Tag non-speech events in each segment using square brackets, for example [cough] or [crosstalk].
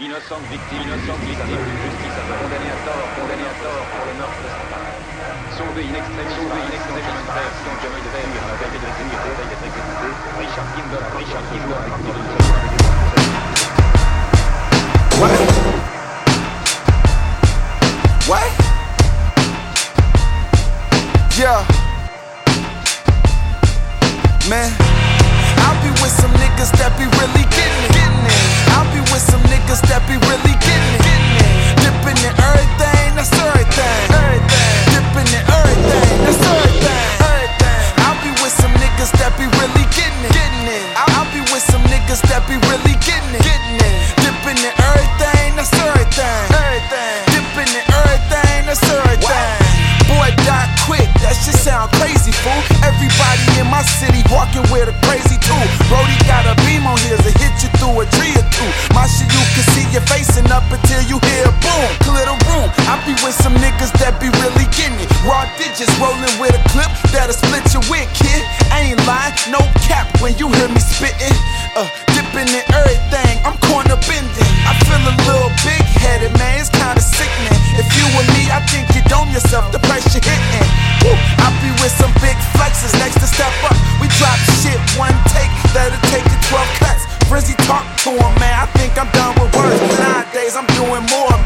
Innocente victime, innocente victime, justice à condamné à tort, condamné à tort pour le meurtre de sa femme. Sauvé in extremis, sauvé in extremis frère, sans jamais de fuir, la veille d'être exécuté, veille d'être exécuté. Richard Kimball, Richard Kimball, victime d'une What? What? Yeah. Man, I'll be with some niggas that be really. Getting it. I'll be with some niggas sound crazy, fool. Everybody in my city walking with a crazy tool. Brody got a beam on his to hit you through a tree or two. My shit, you can see your facing up until you hear a boom. Clear the room. I be with some niggas that be really getting it. Raw digits rolling with a clip that'll split your wig, kid. I ain't lying, no cap when you hear me spitting. Uh, dipping in everything, I'm corner flexes next to step up. We drop shit one take, that'll take you 12 cuts. Frizzy talk to him, man. I think I'm done with words. Nowadays, I'm doing more.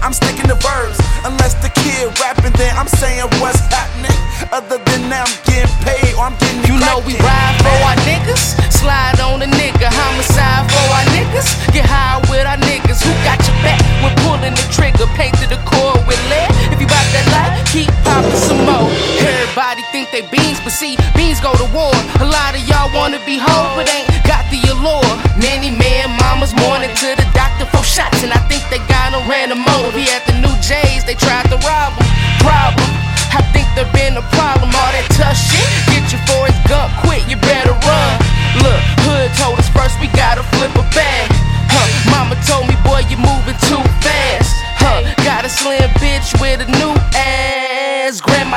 I'm sticking to verbs. Unless the kid rapping, then I'm saying what's happening. Other than that, I'm getting paid or I'm getting You know we ride for our niggas, slide on a nigga, homicide for our niggas, think they beans, but see, beans go to war. A lot of y'all wanna be hoes, but ain't got the allure. Many man mamas mourning to the doctor for shots, and I think they got him random motive. He at the new J's, they tried to rob him. Problem. I think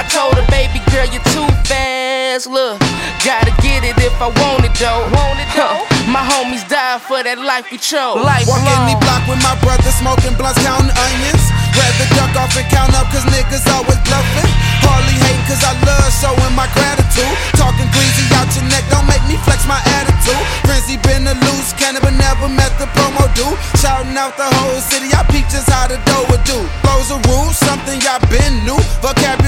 ass. Grandma told her, baby girl, you're too fast. Look, gotta get it if I want it though. Want it though? [laughs] My homies died for that life we chose. Life Walk in the block with my brother smoking blunts, counting onions. Rather duck off and count up, cause niggas always bluffing. Hardly hating, cause I love showing my gratitude. Talking greasy out your neck, don't make me flex my attitude. Frenzy been a loose cannon, but never met the promo dude. Shouting out the whole city, I peep just how the dough would do. Flows a rule, something y'all been new. Vocabulary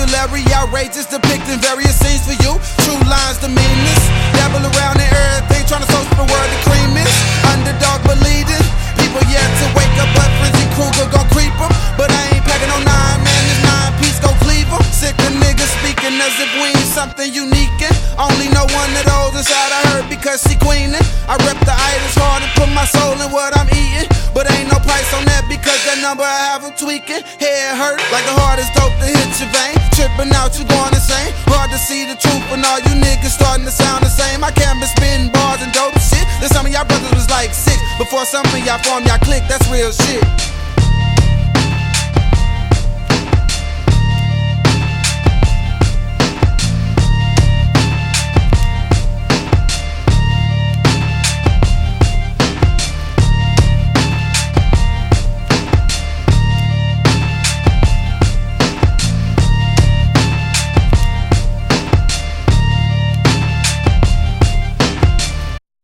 outrageous, depicting various scenes for you. True lines, the meanness. Devil around and everything, trying to for the word the cream is. Underdog believing. People yet to wake up, but Frenzy Kruger gon' creep 'em. But I ain't packing no nine, man. This nine piece gon' cleave 'em. Sick of niggas speaking as if we ain't something unique. And only know one of those inside I heard because she queenin'. I rep the Idyllz hard and put my soul in what I'm eating. But ain't no price on that because that number I have 'em tweaking. Head hurt like the hardest dope to hit your vein. Tripping out, you going insane. Hard to see the truth, when all you niggas starting to sound the same. I can't be bars and dope shit. Then some of y'all brothers was like six. Before some of y'all formed y'all click, that's real shit.